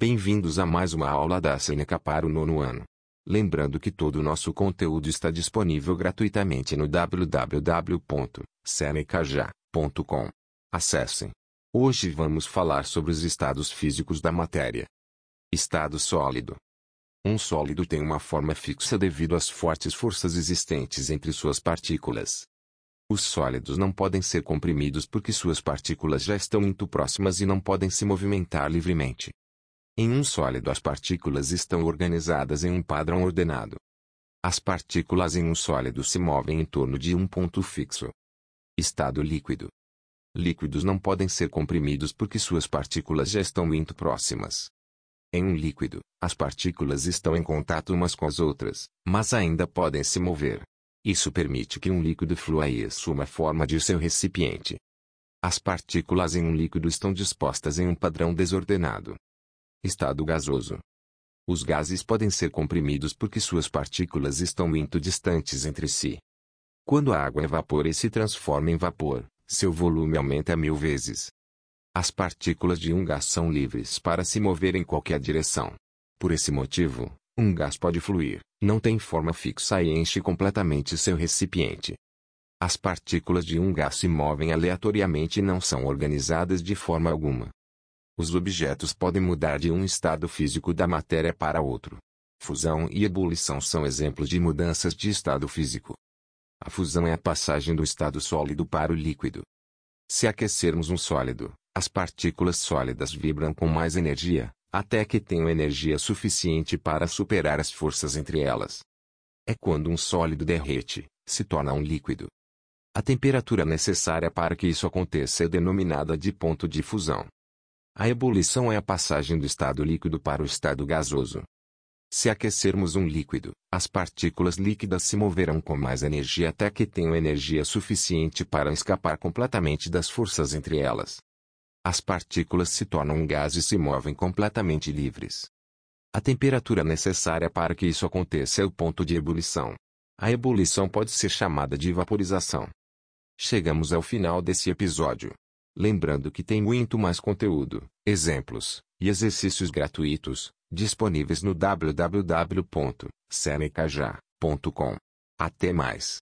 Bem-vindos a mais uma aula da Seneca para o nono ano. Lembrando que todo o nosso conteúdo está disponível gratuitamente no www.senecaja.com. Acessem. Hoje vamos falar sobre os estados físicos da matéria. Estado sólido. Um sólido tem uma forma fixa devido às fortes forças existentes entre suas partículas. Os sólidos não podem ser comprimidos porque suas partículas já estão muito próximas e não podem se movimentar livremente. Em um sólido as partículas estão organizadas em um padrão ordenado. As partículas em um sólido se movem em torno de um ponto fixo. Estado líquido. Líquidos não podem ser comprimidos porque suas partículas já estão muito próximas. Em um líquido, as partículas estão em contato umas com as outras, mas ainda podem se mover. Isso permite que um líquido flua e assuma a forma de seu recipiente. As partículas em um líquido estão dispostas em um padrão desordenado. Estado gasoso. Os gases podem ser comprimidos porque suas partículas estão muito distantes entre si. Quando a água vapor e se transforma em vapor, seu volume aumenta mil vezes. As partículas de um gás são livres para se mover em qualquer direção. Por esse motivo, um gás pode fluir, não tem forma fixa e enche completamente seu recipiente. As partículas de um gás se movem aleatoriamente e não são organizadas de forma alguma. Os objetos podem mudar de um estado físico da matéria para outro. Fusão e ebulição são exemplos de mudanças de estado físico. A fusão é a passagem do estado sólido para o líquido. Se aquecermos um sólido, as partículas sólidas vibram com mais energia, até que tenham energia suficiente para superar as forças entre elas. É quando um sólido derrete, se torna um líquido. A temperatura necessária para que isso aconteça é denominada de ponto de fusão. A ebulição é a passagem do estado líquido para o estado gasoso. Se aquecermos um líquido, as partículas líquidas se moverão com mais energia até que tenham energia suficiente para escapar completamente das forças entre elas. As partículas se tornam um gás e se movem completamente livres. A temperatura necessária para que isso aconteça é o ponto de ebulição. A ebulição pode ser chamada de vaporização. Chegamos ao final desse episódio. Lembrando que tem muito mais conteúdo, exemplos e exercícios gratuitos disponíveis no www.senecaja.com. Até mais.